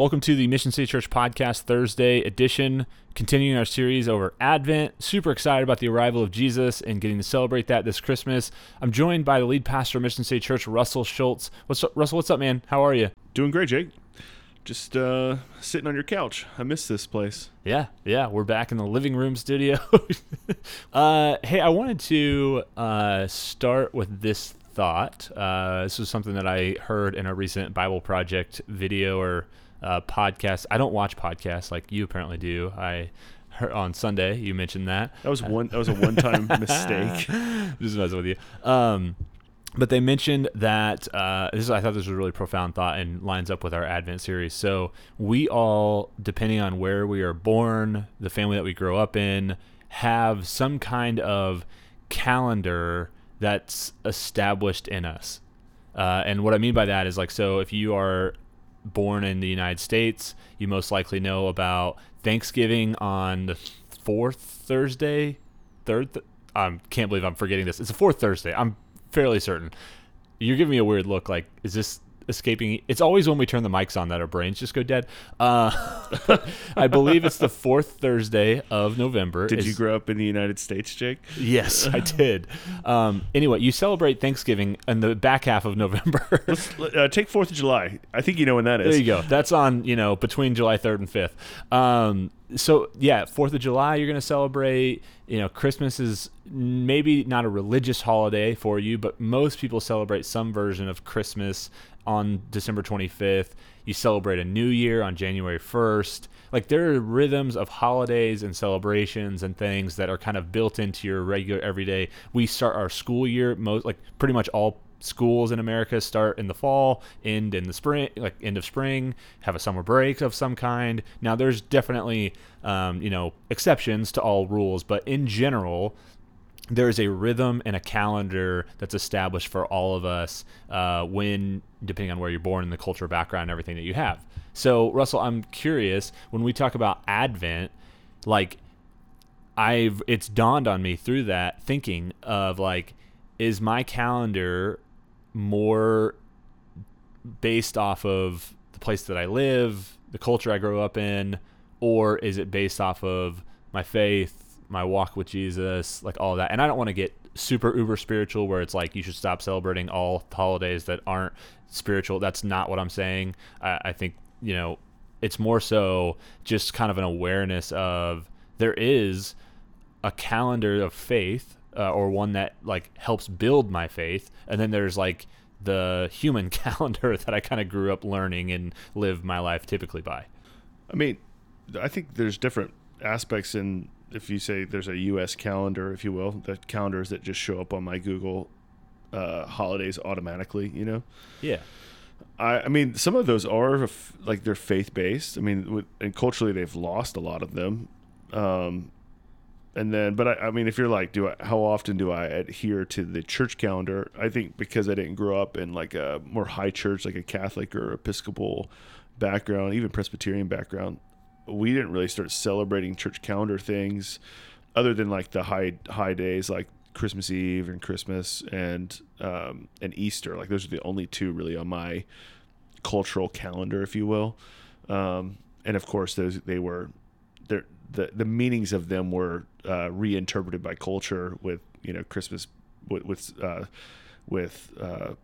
Welcome to the Mission City Church Podcast Thursday edition, continuing our series over Advent. Super excited about the arrival of Jesus and getting to celebrate that this Christmas. I'm joined by the lead pastor of Mission City Church, Russell Schultz. What's up, Russell? What's up, man? How are you? Doing great, Jake. Just uh, sitting on your couch. I miss this place. Yeah, yeah. We're back in the living room studio. uh, hey, I wanted to uh, start with this thought. Uh, this was something that I heard in a recent Bible Project video or uh, podcasts. I don't watch podcasts like you apparently do. I heard on Sunday you mentioned that. That was one. That was a one-time mistake. Just messing with you. Um, but they mentioned that uh, this is, I thought this was a really profound thought and lines up with our Advent series. So we all, depending on where we are born, the family that we grow up in, have some kind of calendar that's established in us. Uh, and what I mean by that is like, so if you are born in the United States, you most likely know about Thanksgiving on the fourth Thursday, third. Th- I can't believe I'm forgetting this. It's the fourth Thursday. I'm fairly certain. You're giving me a weird look. Like, is this escaping. It's always when we turn the mics on that our brains just go dead. Uh, I believe it's the fourth Thursday of November. Did it's, you grow up in the United States, Jake? Yes, I did. Um, anyway, you celebrate Thanksgiving in the back half of November. Let's uh, take Fourth of July. I think you know when that is. There you go. That's on you know between July third and fifth. Um, so yeah, Fourth of July you're gonna celebrate. You know, Christmas is maybe not a religious holiday for you, but most people celebrate some version of Christmas on December 25th. You celebrate a new year on January 1st. Like there are rhythms of holidays and celebrations and things that are kind of built into your regular everyday. We start our school year most like pretty much all schools in America start in the fall, end in the spring, like end of spring, have a summer break of some kind. Now, there's definitely, um, you know, exceptions to all rules, but in general, there is a rhythm and a calendar that's established for all of us uh, when depending on where you're born and the cultural background and everything that you have. So, Russell, I'm curious when we talk about Advent, like I've it's dawned on me through that thinking of like, is my calendar more based off of the place that I live, the culture I grew up in, or is it based off of my faith, my walk with Jesus, like all that? And I don't want to get super uber spiritual where it's like you should stop celebrating all holidays that aren't spiritual. That's not what I'm saying. I, I think, you know, it's more so just kind of an awareness of there is a calendar of faith uh, or one that like helps build my faith and then there's like the human calendar that I kind of grew up learning and live my life typically by. I mean, I think there's different aspects in if you say there's a U.S. calendar, if you will, the calendars that just show up on my Google uh, holidays automatically, you know? Yeah. I, I mean, some of those are like they're faith based. I mean, and culturally they've lost a lot of them. Um, and then, but I, I mean, if you're like, do I, how often do I adhere to the church calendar? I think because I didn't grow up in like a more high church, like a Catholic or Episcopal background, even Presbyterian background, we didn't really start celebrating church calendar things other than like the high high days like Christmas Eve and Christmas and um, and Easter. Like those are the only two really on my cultural calendar, if you will. Um, and of course, those they were the the meanings of them were uh, reinterpreted by culture with you know Christmas with with uh, with, uh,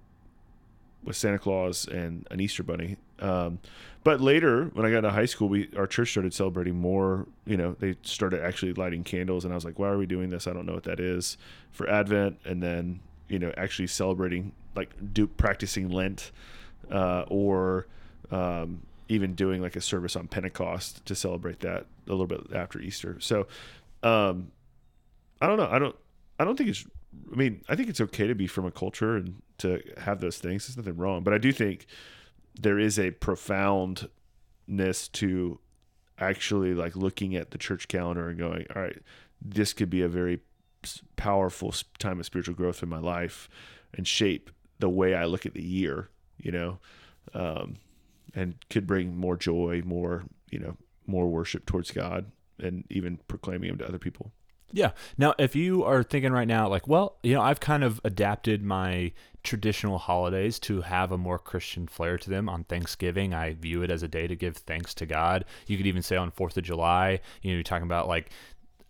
with Santa Claus and an Easter bunny. Um, but later, when I got into high school, we our church started celebrating more. You know, they started actually lighting candles, and I was like, "Why are we doing this? I don't know what that is." For Advent, and then you know, actually celebrating like do practicing Lent, uh, or um, even doing like a service on Pentecost to celebrate that a little bit after Easter. So, um, I don't know. I don't. I don't think it's. I mean, I think it's okay to be from a culture and to have those things. There's nothing wrong, but I do think there is a profoundness to actually like looking at the church calendar and going, all right, this could be a very powerful time of spiritual growth in my life and shape the way I look at the year, you know, um, and could bring more joy, more, you know, more worship towards God and even proclaiming Him to other people. Yeah. Now, if you are thinking right now, like, well, you know, I've kind of adapted my traditional holidays to have a more Christian flair to them. On Thanksgiving, I view it as a day to give thanks to God. You could even say on Fourth of July, you know, you're talking about like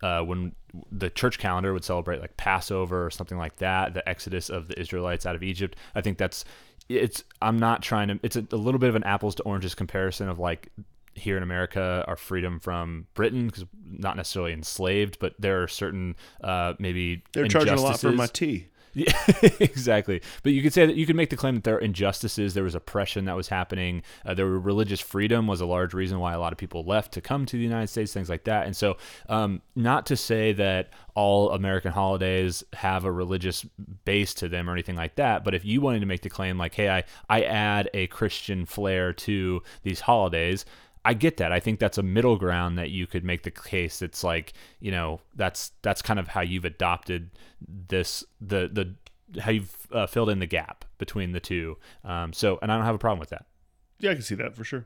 uh, when the church calendar would celebrate like Passover or something like that, the exodus of the Israelites out of Egypt. I think that's it's. I'm not trying to. It's a, a little bit of an apples to oranges comparison of like here in America, our freedom from Britain, because not necessarily enslaved, but there are certain uh, maybe They're charging a lot for my tea. Yeah, exactly. But you could say that you could make the claim that there are injustices. There was oppression that was happening. Uh, there were religious freedom was a large reason why a lot of people left to come to the United States, things like that. And so, um, not to say that all American holidays have a religious base to them or anything like that. But if you wanted to make the claim like, hey, I I add a Christian flair to these holidays. I get that. I think that's a middle ground that you could make the case. It's like you know that's that's kind of how you've adopted this the the how you've uh, filled in the gap between the two. Um, so and I don't have a problem with that. Yeah, I can see that for sure.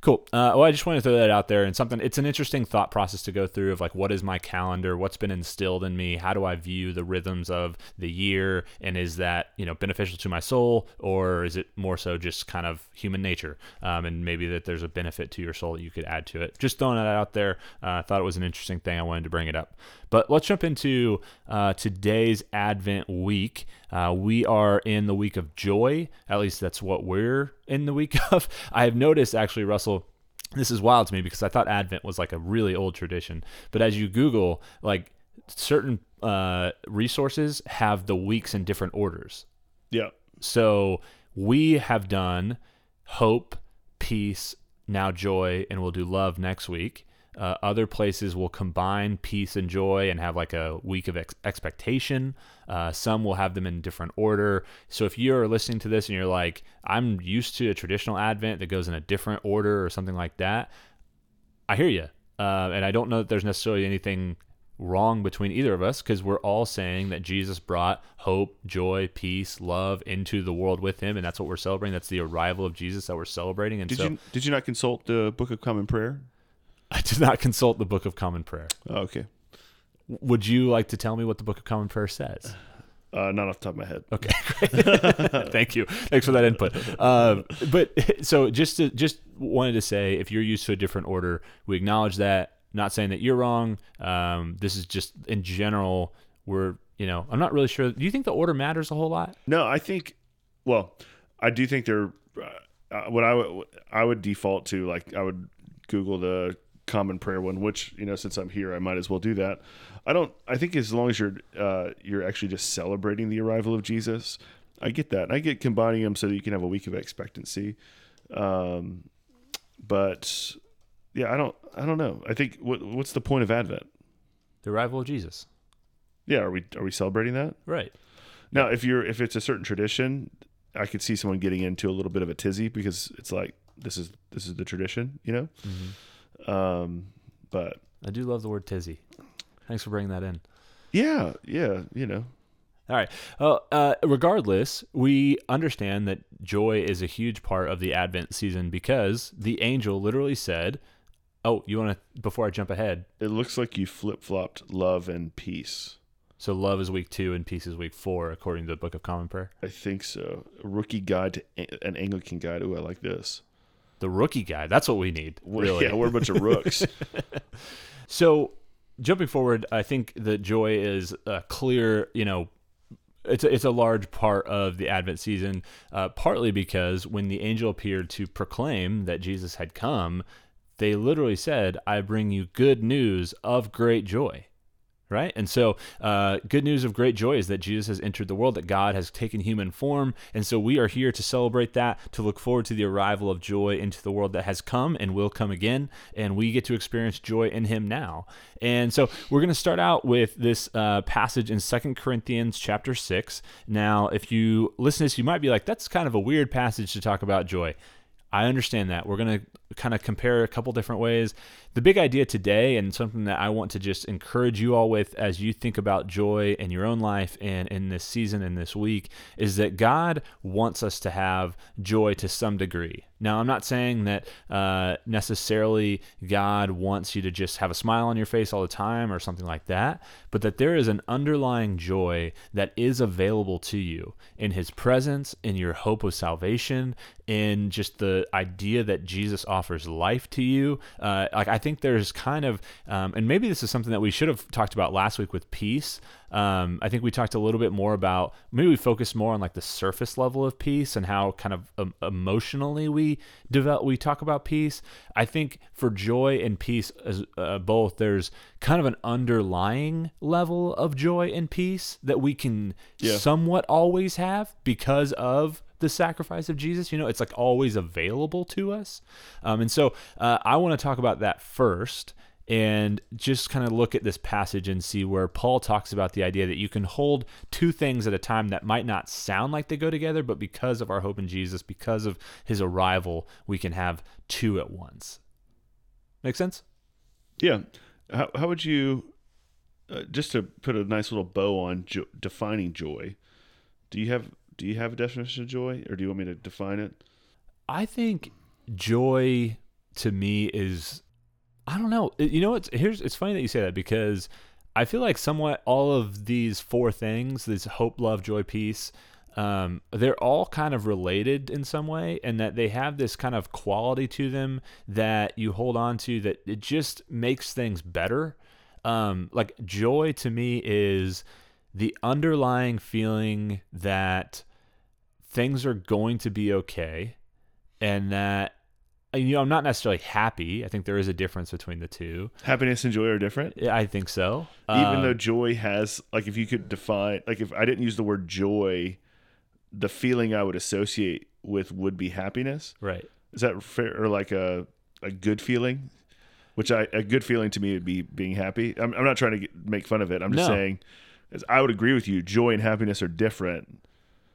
Cool. Uh, well, I just wanted to throw that out there and something. It's an interesting thought process to go through of like, what is my calendar? What's been instilled in me? How do I view the rhythms of the year? And is that you know beneficial to my soul, or is it more so just kind of human nature? Um, and maybe that there's a benefit to your soul that you could add to it. Just throwing that out there. Uh, I thought it was an interesting thing. I wanted to bring it up. But let's jump into uh, today's Advent week. Uh, we are in the week of joy. At least that's what we're in the week of. I have noticed actually, Russell. This is wild to me because I thought Advent was like a really old tradition. But as you Google, like certain uh, resources have the weeks in different orders. Yeah. So we have done hope, peace, now joy, and we'll do love next week. Uh, other places will combine peace and joy and have like a week of ex- expectation. Uh, some will have them in different order. So if you're listening to this and you're like, I'm used to a traditional Advent that goes in a different order or something like that, I hear you. Uh, and I don't know that there's necessarily anything wrong between either of us because we're all saying that Jesus brought hope, joy, peace, love into the world with him. And that's what we're celebrating. That's the arrival of Jesus that we're celebrating. And Did so you did you not consult the Book of Common Prayer? I did not consult the Book of Common Prayer. Oh, okay. Would you like to tell me what the Book of Common Prayer says? Uh, not off the top of my head. Okay. Thank you. Thanks for that input. Uh, but so just to, just wanted to say, if you're used to a different order, we acknowledge that. Not saying that you're wrong. Um, this is just in general. We're you know I'm not really sure. Do you think the order matters a whole lot? No, I think. Well, I do think they're. Uh, what I would I would default to like I would Google the common prayer one, which you know since I'm here I might as well do that. I don't. I think as long as you're uh, you're actually just celebrating the arrival of Jesus, I get that. I get combining them so that you can have a week of expectancy. Um, but yeah, I don't. I don't know. I think what what's the point of Advent? The arrival of Jesus. Yeah, are we are we celebrating that? Right. Now, if you're if it's a certain tradition, I could see someone getting into a little bit of a tizzy because it's like this is this is the tradition, you know. Um, but I do love the word tizzy. Thanks for bringing that in. yeah, yeah, you know, All right. Well, uh, regardless, we understand that joy is a huge part of the Advent season because the angel literally said, "Oh, you want to?" Before I jump ahead, it looks like you flip flopped love and peace. so love is week two and peace is week four, according to the Book of Common Prayer. I think so. A rookie guide to an Anglican guide. Ooh, I like this. The rookie guy. That's what we need. Really. Yeah, we're a bunch of rooks. So, jumping forward, I think that joy is a clear, you know, it's a, it's a large part of the Advent season, uh, partly because when the angel appeared to proclaim that Jesus had come, they literally said, I bring you good news of great joy. Right? And so, uh, good news of great joy is that Jesus has entered the world, that God has taken human form. And so, we are here to celebrate that, to look forward to the arrival of joy into the world that has come and will come again. And we get to experience joy in Him now. And so, we're going to start out with this uh, passage in Second Corinthians chapter 6. Now, if you listen to this, you might be like, that's kind of a weird passage to talk about joy. I understand that. We're going to kind of compare a couple different ways. The big idea today, and something that I want to just encourage you all with as you think about joy in your own life and in this season and this week, is that God wants us to have joy to some degree. Now, I'm not saying that uh, necessarily God wants you to just have a smile on your face all the time or something like that, but that there is an underlying joy that is available to you in His presence, in your hope of salvation, in just the idea that Jesus offers life to you. Uh, like, I think there's kind of, um, and maybe this is something that we should have talked about last week with peace. Um, I think we talked a little bit more about maybe we focused more on like the surface level of peace and how kind of um, emotionally we develop we talk about peace. I think for joy and peace as uh, both, there's kind of an underlying level of joy and peace that we can Yeah. somewhat always have because of the sacrifice of Jesus. You know, it's like always available to us. Um, and so uh, I want to talk about that first and just kind of look at this passage and see where Paul talks about the idea that you can hold two things at a time that might not sound like they go together, but because of our hope in Jesus, because of his arrival, we can have two at once. Make sense? Yeah. How how would you uh, just to put a nice little bow on jo- defining joy? Do you have do you have a definition of joy, or do you want me to define it? I think joy to me is I don't know. You know it's here's it's funny that you say that because I feel like somewhat all of these four things, this hope, love, joy, peace, um, they're all kind of related in some way, and that they have this kind of quality to them that you hold on to that it just makes things better. Um, like joy to me is the underlying feeling that things are going to be okay and that you know I'm not necessarily happy. I think there is a difference between the two. Happiness and joy are different. Yeah, I think so. Even Um, though joy has like if you could define like if I didn't use the word joy, the feeling I would associate with would be happiness. right. Is that fair or like a a good feeling? Which I a good feeling to me would be being happy. I'm, I'm not trying to get, make fun of it. I'm just No. saying, I would agree with you. Joy and happiness are different.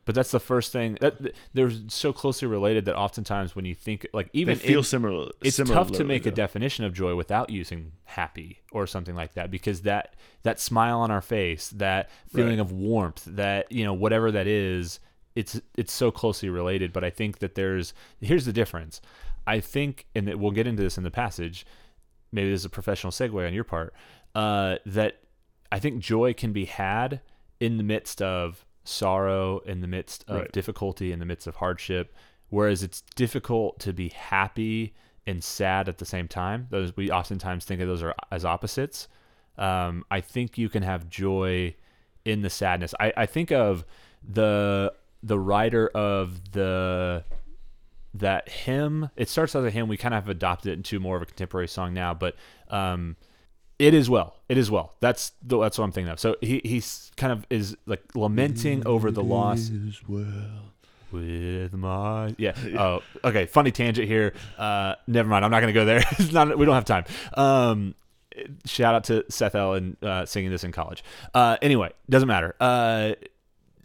But that's the first thing that they're so closely related that oftentimes when you think like They even feel in- similar. it's similar tough to make a definition of joy without using happy or something like that because that that smile on our face that feeling Right. of warmth that you know whatever that is it's it's so closely related but i think that there's here's the difference i think and we'll get into this in the passage maybe this is a professional segue on your part uh, that i think joy can be had in the midst of sorrow in the midst of Right. difficulty in the midst of hardship whereas it's difficult to be happy and sad at the same time. Those we oftentimes think of those are as opposites. Um, i think you can have joy in the sadness. I, I think of the the writer of the that hymn. It starts as a hymn. We kind of have adopted it into more of a contemporary song now but um it is well. It is well. That's the, that's what i'm thinking of. So he he's kind of is like lamenting over the loss Well. with my yeah. Oh okay. Funny tangent here. Uh never mind. I'm not gonna go there. It's not we don't have time. Um shout out to seth ellen uh singing this in college. Uh anyway doesn't matter. Uh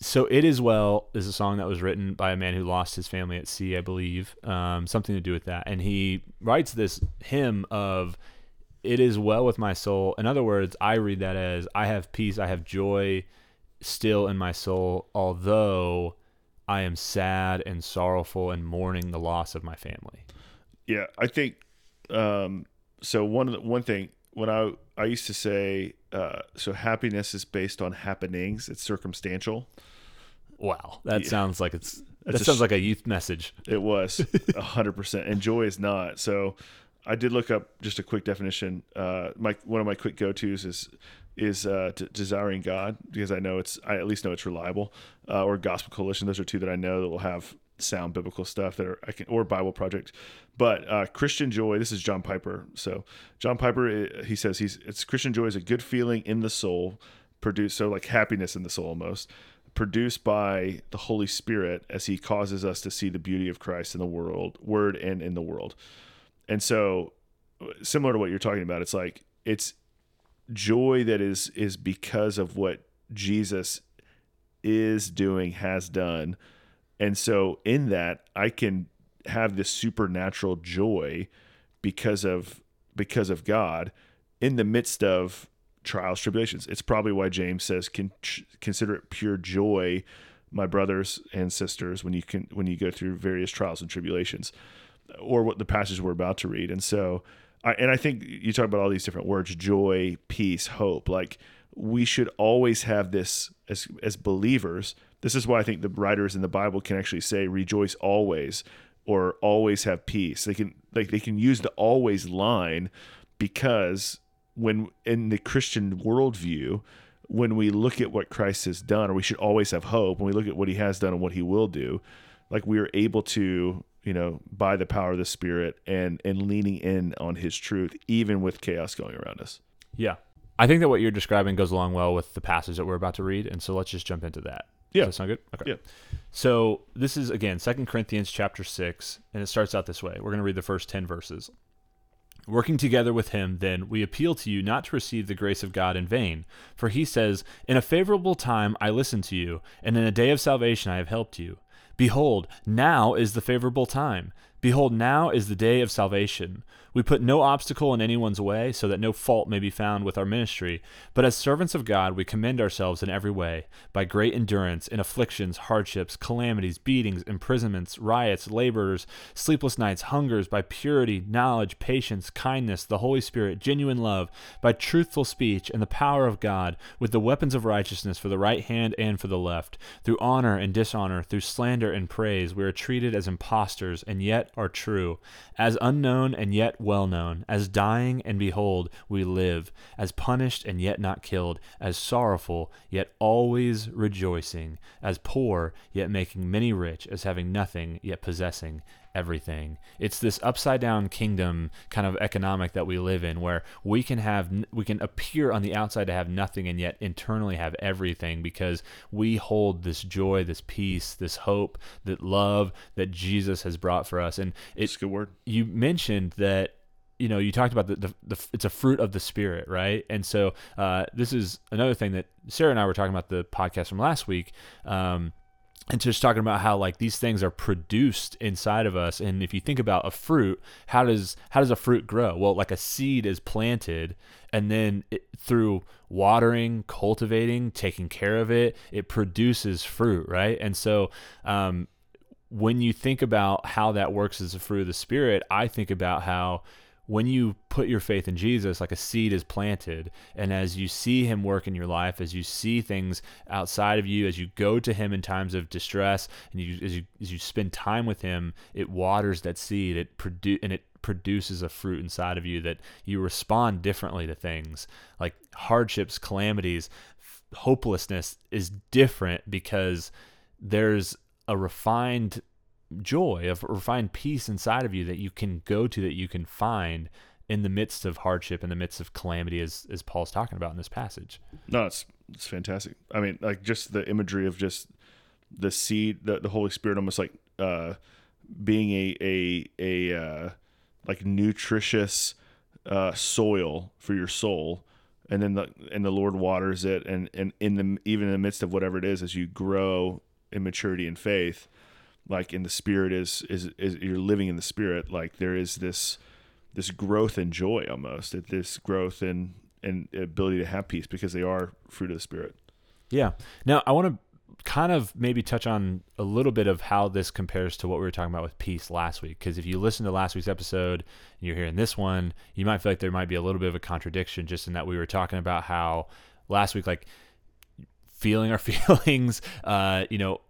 so it is well is a song that was written by a man who lost his family at sea i believe um something to do with that. And he writes this hymn of it is well with my soul in other words i read that as i have peace i have joy still in my soul although I am sad and sorrowful and mourning the loss of my family. Yeah, I think um, so. One of the, one thing when I I used to say uh, so happiness is based on happenings. It's circumstantial. Wow, that Yeah. sounds like it's that sounds like a youth message. It was a hundred percent, and joy is not. So I did look up just a quick definition. Uh, my one of my quick go tos is is uh, d- desiring God because I know it's I at least know it's reliable. Uh, or Gospel Coalition. Those are two that I know that will have sound biblical stuff that are I can or Bible Project. But uh, Christian joy. This is John Piper. So John Piper uh, he says he's it's Christian joy is a good feeling in the soul, produced so like happiness in the soul almost produced by the Holy Spirit as He causes us to see the beauty of Christ in the world, Word, and in the world. And so, uh, similar to what you're talking about, it's like it's joy that is is because of what Jesus is doing, has done, and so in that I can have this supernatural joy because of because of God in the midst of trials tribulations. It's probably why James says Con- consider it pure joy my brothers and sisters when you can when you go through various trials and tribulations or what the passage we're about to read. And so I and I think you talk about all these different words joy, peace, hope. Like we should always have this as as believers. This is why I think the writers in the Bible can actually say rejoice always or always have peace. They can like they can use the always line because when in the Christian worldview, when we look at what Christ has done, or we should always have hope when we look at what he has done and what he will do, like we are able to, you know, by the power of the Spirit and and leaning in on his truth, even with chaos going around us. Yeah. I think that what you're describing goes along well with the passage that we're about to read, and so let's just jump into that. Yeah. Does that sound good? Okay. Yeah. So this is again Second Corinthians chapter six, and it starts out this way. We're going to read the first ten verses. Working together with him, then, we appeal to you not to receive the grace of God in vain. For he says, In a favorable time I listened to you, and in a day of salvation I have helped you. Behold, now is the favorable time. Behold, now is the day of salvation. We put no obstacle in anyone's way, so that no fault may be found with our ministry. But as servants of God, we commend ourselves in every way, by great endurance, in afflictions, hardships, calamities, beatings, imprisonments, riots, labors, sleepless nights, hungers, by purity, knowledge, patience, kindness, the Holy Spirit, genuine love, by truthful speech, and the power of God, with the weapons of righteousness for the right hand and for the left. Through honor and dishonor, through slander and praise, we are treated as impostors, and yet are true, as unknown and yet well known, as dying and behold, we live, as punished and yet not killed, as sorrowful yet always rejoicing, as poor yet making many rich, as having nothing yet possessing everything. It's this upside down kingdom kind of economic that we live in where we can have we can appear on the outside to have nothing and yet internally have everything because we hold this joy, this peace, this hope, that love that Jesus has brought for us. And it's a good word. You mentioned that you know, you talked about the, the, the, it's a fruit of the spirit, right? And so uh, this is another thing that Sarah and I were talking about the podcast from last week. Um, and just talking about how like these things are produced inside of us and if you think about a fruit how does how does a fruit grow well like a seed is planted and then it, through watering cultivating taking care of it it produces fruit right and so um, when you think about how that works as a fruit of the spirit i think about how when you put your faith in Jesus, like a seed is planted, and as you see Him work in your life, as you see things outside of you, as you go to Him in times of distress, and you as you as you spend time with Him, it waters that seed. It produce and it produces a fruit inside of you that you respond differently to things like hardships, calamities, hopelessness is different because there's a refined joy, of refined peace inside of you that you can go to, that you can find in the midst of hardship, in the midst of calamity, as as Paul's talking about in this passage. No, it's it's fantastic. I mean, like just the imagery of just the seed, the, the Holy Spirit, almost like uh, being a a a uh, like nutritious uh, soil for your soul, and then the and the Lord waters it, and and in the even in the midst of whatever it is, as you grow in maturity and faith, like in the spirit is, is is you're living in the spirit like there is this this growth and joy almost at this growth and and ability to have peace because they are fruit of the spirit. Yeah. Now i want to kind of maybe touch on a little bit of how this compares to what we were talking about with peace last week because if you listen to last week's episode and you're hearing this one you might feel like there might be a little bit of a contradiction just in that we were talking about how last week like feeling our feelings uh, you know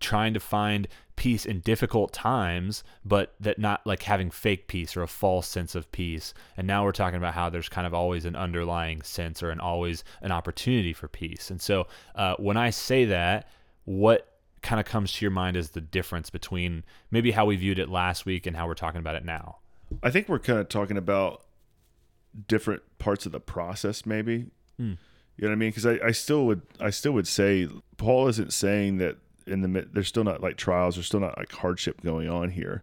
trying to find peace in difficult times, but that not like having fake peace or a false sense of peace. And now we're talking about how there's kind of always an underlying sense or an always an opportunity for peace. And so uh, when I say that, what kind of comes to your mind is the difference between maybe how we viewed it last week and how we're talking about it now? I think we're kind of talking about different parts of the process, maybe. Hmm. You know what I mean? Because I, I still would I still would say Paul isn't saying that in the there's still not like trials there's still not like hardship going on here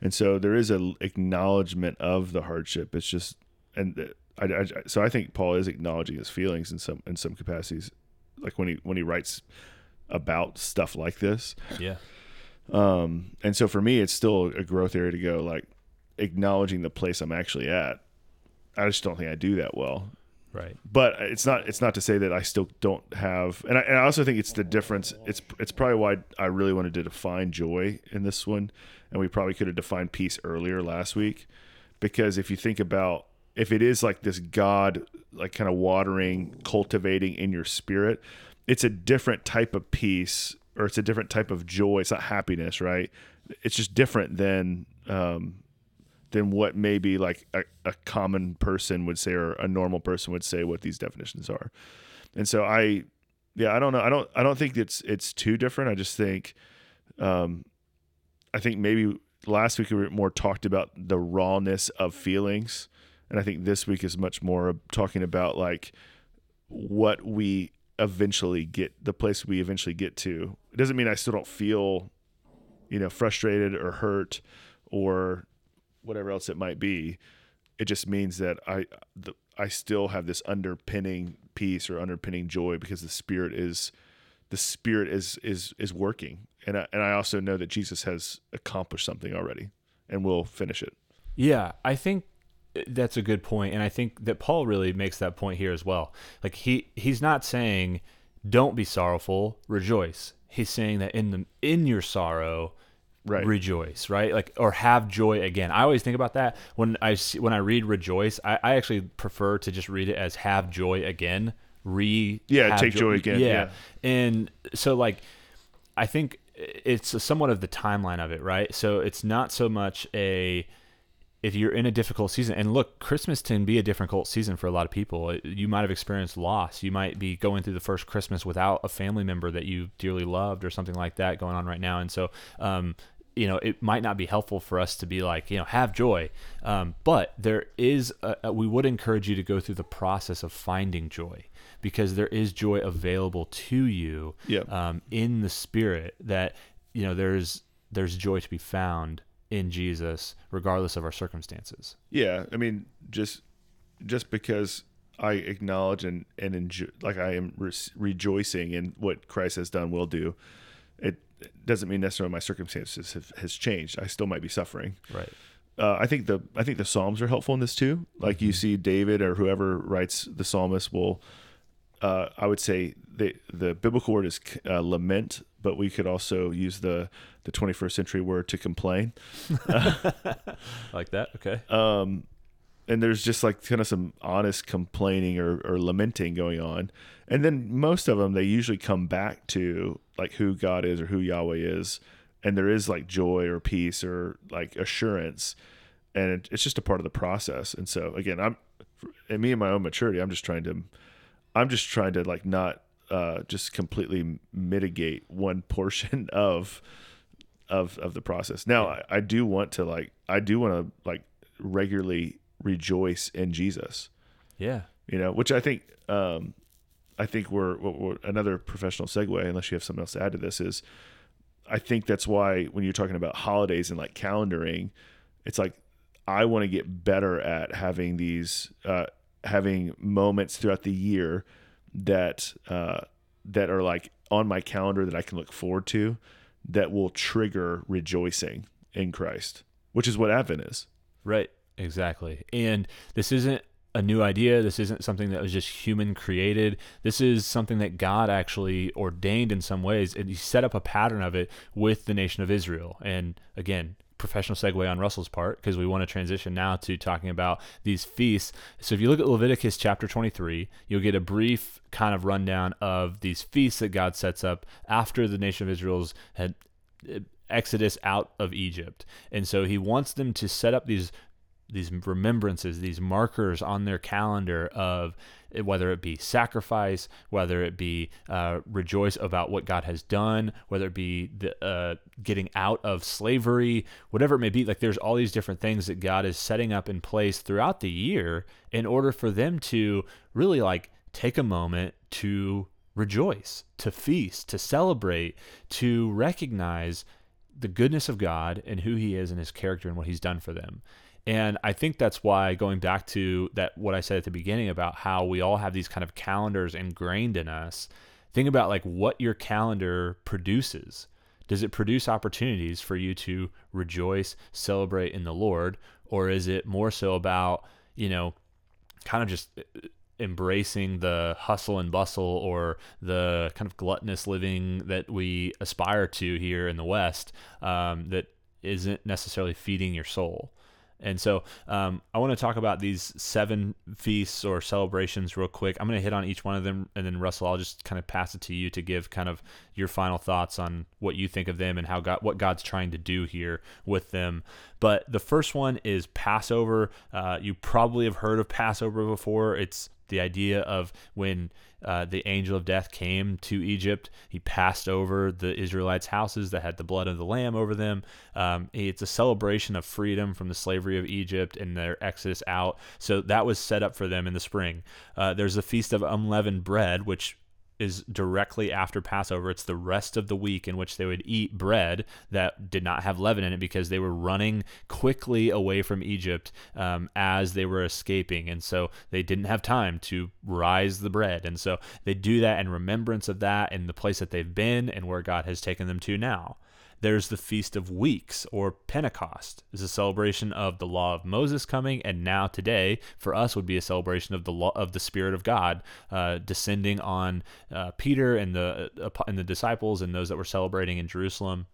and so there is a acknowledgement of the hardship it's just and I, I, so I think Paul is acknowledging his feelings in some in some capacities like when he when he writes about stuff like this yeah Um, and so for me, it's still a growth area to go, like acknowledging the place I'm actually at. I just don't think I do that well. Right. But it's not it's not to say that I still don't have and I, and I also think it's the difference it's it's probably why I really wanted to define joy in this one and we probably could have defined peace earlier last week because if you think about if it is like this God like kind of watering cultivating in your spirit it's a different type of peace or it's a different type of joy it's not happiness right it's just different than um than what maybe like a, a common person would say or a normal person would say what these definitions are. And so I yeah, I don't know. I don't I don't think it's it's too different. I just think um I think maybe last week we were more talked about the rawness of feelings and I think this week is much more talking about like what we eventually get the place we eventually get to. It doesn't mean I still don't feel you know frustrated or hurt or whatever else it might be. It just means that I the, I still have this underpinning peace or underpinning joy because the spirit is the spirit is is is working, and I, and I also know that Jesus has accomplished something already, and will finish it. Yeah, I think that's a good point, and I think that Paul really makes that point here as well. Like he he's not saying don't be sorrowful, rejoice. He's saying that in the in your sorrow, Right. rejoice right? Like or have joy again. I always think about that when i see, when i read rejoice I, I actually prefer to just read it as have joy again re Yeah, take joy again, yeah. and so like i think it's somewhat of the timeline of it right? So it's not so much a if you're in a difficult season and look christmas can be a difficult season for a lot of people. You might have experienced loss. You might be going through the first christmas without a family member that you dearly loved or something like that going on right now. And so um, you know it might not be helpful for us to be like you know have joy um, but there is a, a- we would encourage you to go through the process of finding joy because there is joy available to you Yep. um, in the spirit that you know there's there's joy to be found in Jesus regardless of our circumstances. Yeah, I mean, just just because I acknowledge and and enjoy, like I am re- rejoicing in what Christ has done, will do. Doesn't mean necessarily my circumstances have, has changed. I still might be suffering. Right. Uh, I think the I think the Psalms are helpful in this too. Like you see, David or whoever writes the psalmist will. Uh, I would say the the biblical word is uh, lament, but we could also use the the 21st century word to complain. Like that. Okay. um, and there's just like kind of some honest complaining or, or lamenting going on. And then most of them they usually come back to like who god is or who yahweh is. And there is like joy or peace or like assurance. And it, it's just a part of the process. And so again i'm and me and my own maturity i'm just trying to i'm just trying to like not uh, just completely mitigate one portion of of of the process. Now, I, I do want to like I do want to like regularly rejoice in Jesus. Yeah. You know, which I think um I think we're, we're another professional segue. Unless you have something else to add to this, is I think that's why when you're talking about holidays and like calendaring, it's like I want to get better at having these uh, having moments throughout the year that uh, that are like on my calendar that I can look forward to that will trigger rejoicing in Christ, which is what Advent is. Right. Exactly. And this isn't a new idea. This isn't something that was just human created. This is something that God actually ordained in some ways, and He set up a pattern of it with the nation of Israel. And again, professional segue on Russell's part because we want to transition now to talking about these feasts. So if you look at Leviticus chapter 23, you'll get a brief kind of rundown of these feasts that God sets up after the nation of Israel's had uh, exodus out of Egypt. And so he wants them to set up these these remembrances, these markers on their calendar of eh, whether it be sacrifice, whether it be uh, rejoice about what God has done, whether it be the, uh, getting out of slavery, whatever it may be. Like there's all these different things that God is setting up in place throughout the year in order for them to really like take a moment to rejoice, to feast, to celebrate, to recognize the goodness of God and who He is and His character and what He's done for them. And I think that's why going back to that what I said at the beginning about how we all have these kind of calendars ingrained in us. Think about like what your calendar produces. Does it produce opportunities for you to rejoice, celebrate in the Lord, or is it more so about, you know, kind of just uh, embracing the hustle and bustle or the kind of gluttonous living that we aspire to here in the West um, that isn't necessarily feeding your soul. And so um, I want to talk about these seven feasts or celebrations real quick. I'm going to hit on each one of them, and then Russell, I'll just kind of pass it to you to give kind of your final thoughts on what you think of them and how God, what God's trying to do here with them. But the first one is Passover. Uh, you probably have heard of Passover before. It's the idea of when uh, the angel of death came to Egypt, he passed over the Israelites' houses that had the blood of the lamb over them. Um, it's a celebration of freedom from the slavery of Egypt and their exodus out. So that was set up for them in the spring. Uh, there's a feast of unleavened bread, which is directly after Passover. It's the rest of the week in which they would eat bread that did not have leaven in it because they were running quickly away from Egypt um, as they were escaping. And so they didn't have time to rise the bread. And so they do that in remembrance of that and the place that they've been and where God has taken them to now. There's the Feast of Weeks or Pentecost. It's a celebration of the law of Moses coming, and now today for us would be a celebration of the law of the Spirit of God uh, descending on uh, Peter and the uh, and the disciples and those that were celebrating in Jerusalem.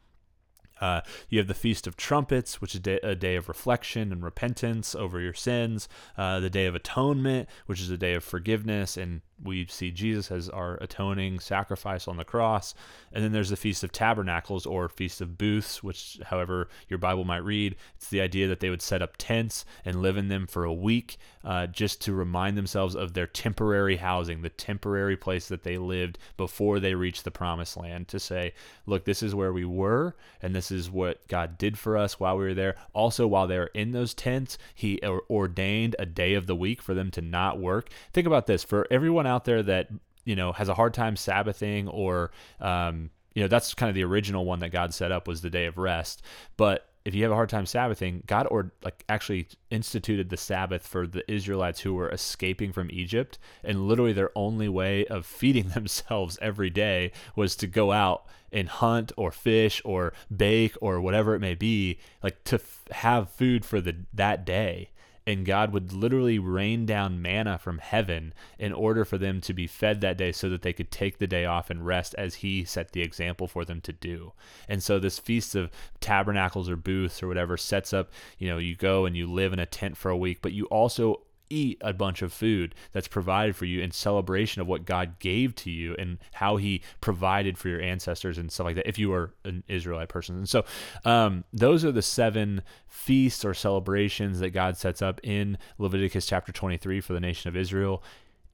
Uh, you have the Feast of Trumpets, which is a day of reflection and repentance over your sins. Uh, the Day of Atonement, which is a day of forgiveness, and we see Jesus as our atoning sacrifice on the cross. And then there's the Feast of Tabernacles or Feast of Booths, which, however, your Bible might read. It's the idea that they would set up tents and live in them for a week uh, just to remind themselves of their temporary housing, the temporary place that they lived before they reached the promised land. To say, look, this is where we were, and this is what God did for us while we were there. Also, while they were in those tents, He ordained a day of the week for them to not work. Think about this for everyone out there that you know has a hard time sabbathing or um, you know that's kind of the original one that God set up was the day of rest. But if you have a hard time sabbathing, God or like actually instituted the Sabbath for the Israelites who were escaping from Egypt, and literally their only way of feeding themselves every day was to go out and hunt or fish or bake or whatever it may be, like to f- have food for the that day and God would literally rain down manna from heaven in order for them to be fed that day so that they could take the day off and rest as he set the example for them to do. And so this feast of tabernacles or booths or whatever sets up, you know, you go and you live in a tent for a week, but you also eat a bunch of food that's provided for you in celebration of what God gave to you and how He provided for your ancestors and stuff like that. If you were an Israelite person, and so um, those are the seven feasts or celebrations that God sets up in Leviticus chapter 23 for the nation of Israel.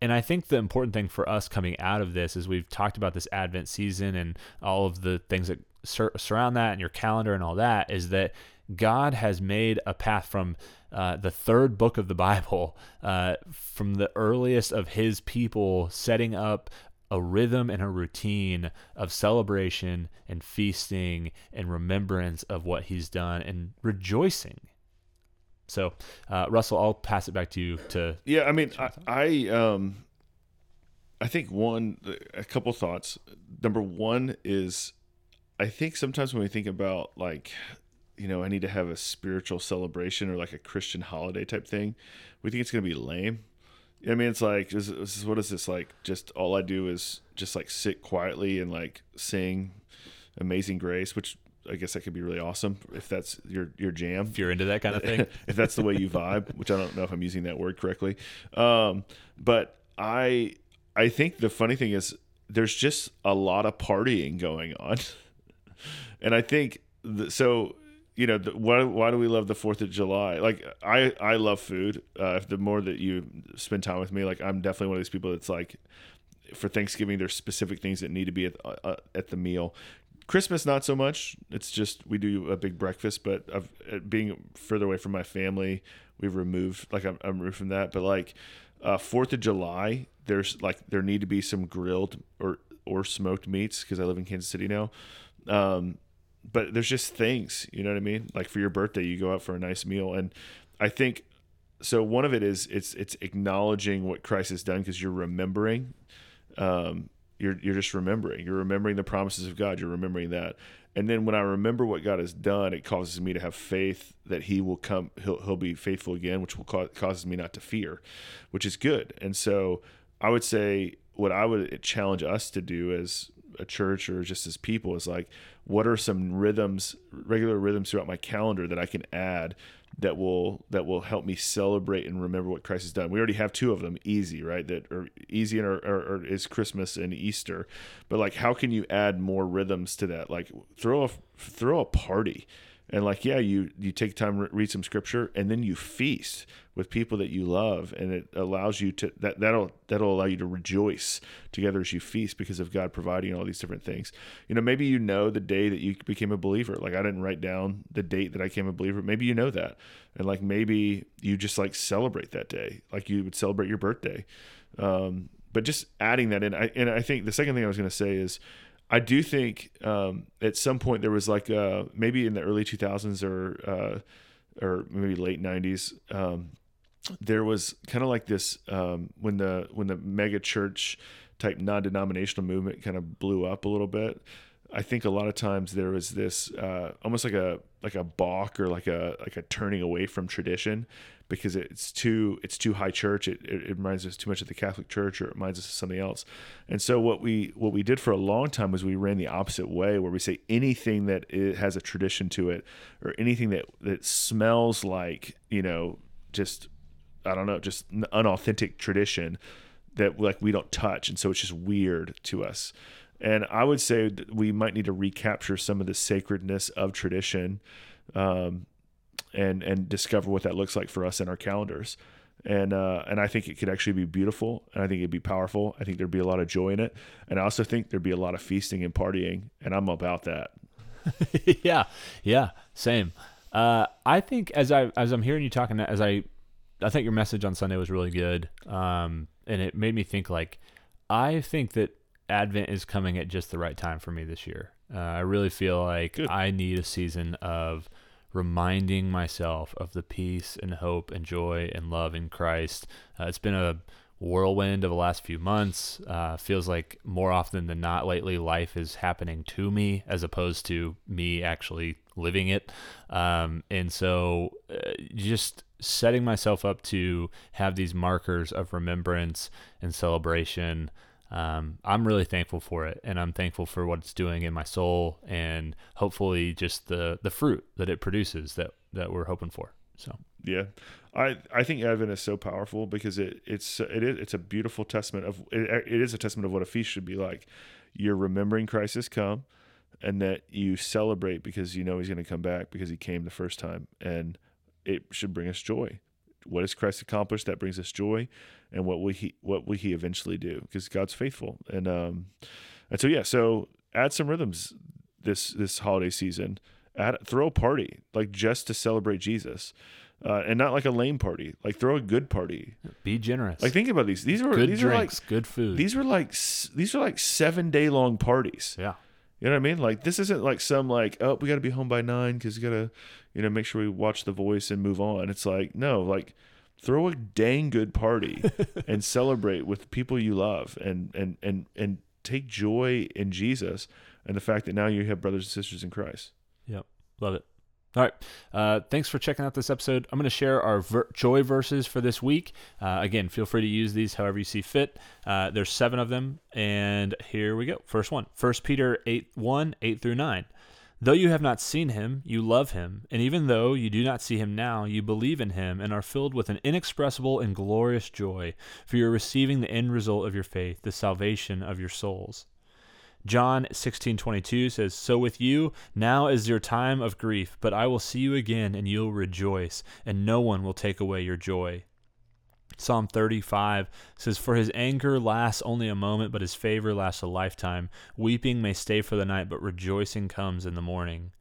And I think the important thing for us coming out of this is we've talked about this Advent season and all of the things that sur- surround that and your calendar and all that is that God has made a path from uh, the third book of the Bible, uh, from the earliest of his people, setting up a rhythm and a routine of celebration and feasting and remembrance of what he's done and rejoicing. So, uh, Russell, I'll pass it back to you to. Yeah, I mean, I, I, um, I think one, a couple thoughts. Number one is, I think sometimes when we think about like you know, I need to have a spiritual celebration or like a Christian holiday type thing, we think it's going to be lame. I mean, it's like, is, is, what is this like? Just all I do is just like sit quietly and like sing Amazing Grace, which I guess that could be really awesome if that's your your jam. If you're into that kind of thing, if that's the way you vibe, which I don't know if I'm using that word correctly. Um, but I I think the funny thing is there's just a lot of partying going on, and I think the, so you know, why why do we love the Fourth of July? Like I I love food. Uh, the more that you spend time with me, like I'm definitely one of these people that's like, for Thanksgiving, there's specific things that need to be at uh, uh at the meal. Christmas, not so much. It's just we do a big breakfast, but of uh, being further away from my family, we've removed like I'm, I'm removed from that. But like uh, Fourth of July, there's like there need to be some grilled or or smoked meats because I live in Kansas City now. Um, but there's just things, you know what I mean? Like for your birthday, you go out for a nice meal, and I think so. One of it is it's it's acknowledging what Christ has done because you're remembering. Um, You're you're just remembering. You're remembering the promises of God. You're remembering that. And then when I remember what God has done, it causes me to have faith that He will come. He'll He'll be faithful again, which will cause causes me not to fear, which is good. And so I would say what I would challenge us to do as a church or just as people is like, what are some rhythms, regular rhythms throughout my calendar that I can add that will that will help me celebrate and remember what Christ has done. We already have two of them, easy, right? That are easy and are, are, are, is Christmas and Easter. But like, how can you add more rhythms to that? Like, throw a throw a party and like yeah you you take time read some scripture and then you feast with people that you love and it allows you to that that'll that'll allow you to rejoice together as you feast because of God providing all these different things. You know maybe you know the day that you became a believer. Like I didn't write down the date that I became a believer. Maybe you know that. And like maybe you just like celebrate that day. Like you would celebrate your birthday. Um, but just adding that in I, and I think the second thing I was going to say is I do think um, at some point there was like uh, maybe in the early 2000s or uh, or maybe late 90s. Um, there was kind of like this um, when the when the mega church type non-denominational movement kind of blew up a little bit. I think a lot of times there was this uh, almost like a like a balk or like a like a turning away from tradition because it's too it's too high church. It, it, it, reminds us too much of the Catholic Church, or it reminds us of something else. And so what we what we did for a long time was we ran the opposite way, where we say anything that has a tradition to it, or anything that that smells like you know just I don't know just unauthentic tradition that like we don't touch, and so it's just weird to us. And I would say we might need to recapture some of the sacredness of tradition. Um, and and discover what that looks like for us in our calendars. And uh, and I think it could actually be beautiful, and I think it'd be powerful. I think there'd be a lot of joy in it, and I also think there'd be a lot of feasting and partying, and I'm about that. yeah, yeah, same. Uh, I think as I as I'm hearing you talking, as I I think your message on Sunday was really good, um, and it made me think like I think that Advent is coming at just the right time for me this year. Uh, I really feel like good. I need a season of reminding myself of the peace and hope and joy and love in Christ. Uh, it's been a whirlwind of the last few months. Uh, feels like more often than not lately, life is happening to me as opposed to me actually living it. Um, and so uh, just setting myself up to have these markers of remembrance and celebration um, I'm really thankful for it, and I'm thankful for what it's doing in my soul, and hopefully just the the fruit that it produces that that we're hoping for. So yeah, I I think Advent is so powerful because it it's it is it's a beautiful testament of it, it is a testament of what a feast should be like. You're remembering Christ has come, and that you celebrate because you know He's going to come back because He came the first time, and it should bring us joy what has Christ accomplished that brings us joy, and what will he what will he eventually do? Because God's faithful, and um, and so yeah, so add some rhythms this this holiday season. Add throw a party like just to celebrate Jesus. Uh, and not like a lame party. Like throw a good party. Be generous. Like think about these. These were good these drinks, are like good food. These were like these are like seven day long parties. Yeah. You know what I mean? Like this isn't like some like oh we got to be home by nine because you got to you know make sure we watch The Voice and move on. It's like no, like throw a dang good party and celebrate with people you love and and and and take joy in Jesus and the fact that now you have brothers and sisters in Christ. Yep, love it. All right. Uh, thanks for checking out this episode. I'm going to share our ver- joy verses for this week. Uh, again, feel free to use these however you see fit. Uh, there's seven of them, and here we go. First one, 1 Peter 8 1, 8 through 9. Though you have not seen him, you love him, and even though you do not see him now, you believe in him and are filled with an inexpressible and glorious joy, for you are receiving the end result of your faith, the salvation of your souls. John 16:22 says, "So with you now is your time of grief, but I will see you again and you'll rejoice, and no one will take away your joy." Psalm 35 says, For his anger lasts only a moment, but his favor lasts a lifetime. Weeping may stay for the night, but rejoicing comes in the morning.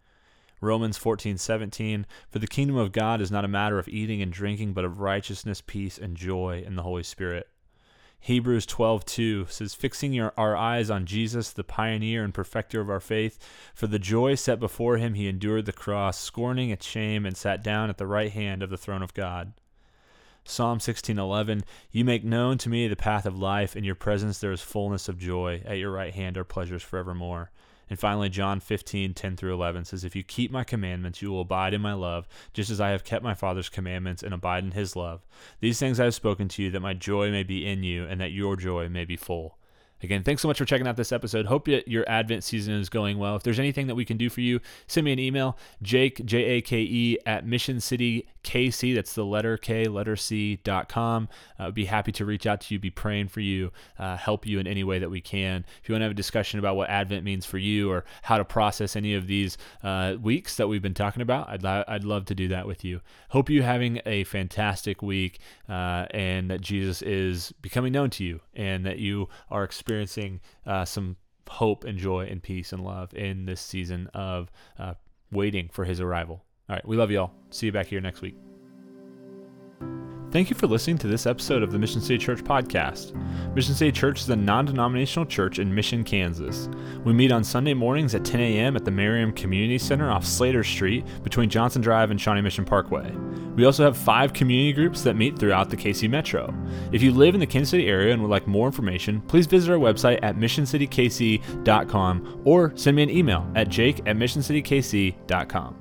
Romans 14:17 For the kingdom of God is not a matter of eating and drinking, but of righteousness, peace, and joy in the Holy Spirit. Hebrews 12:2 says fixing your, our eyes on Jesus the pioneer and perfecter of our faith for the joy set before him he endured the cross scorning its shame and sat down at the right hand of the throne of God. Psalm 16:11, "You make known to me the path of life; in your presence there is fullness of joy; at your right hand are pleasures forevermore." And finally, John 15, 10 through 11 says, If you keep my commandments, you will abide in my love, just as I have kept my Father's commandments and abide in his love. These things I have spoken to you, that my joy may be in you, and that your joy may be full. Again, thanks so much for checking out this episode. Hope your Advent season is going well. If there's anything that we can do for you, send me an email, Jake, J A K E, at Mission City KC. That's the letter K, letter C dot com. Uh, I'd be happy to reach out to you, be praying for you, uh, help you in any way that we can. If you want to have a discussion about what Advent means for you or how to process any of these uh, weeks that we've been talking about, I'd, I'd love to do that with you. Hope you having a fantastic week uh, and that Jesus is becoming known to you and that you are experiencing uh, some hope and joy and peace and love in this season of uh, waiting for his arrival. All right, we love you all. See you back here next week. Thank you for listening to this episode of the Mission City Church podcast. Mission City Church is a non denominational church in Mission, Kansas. We meet on Sunday mornings at 10 a.m. at the Merriam Community Center off Slater Street between Johnson Drive and Shawnee Mission Parkway. We also have five community groups that meet throughout the KC Metro. If you live in the Kansas City area and would like more information, please visit our website at missioncitykc.com or send me an email at jake at missioncitykc.com.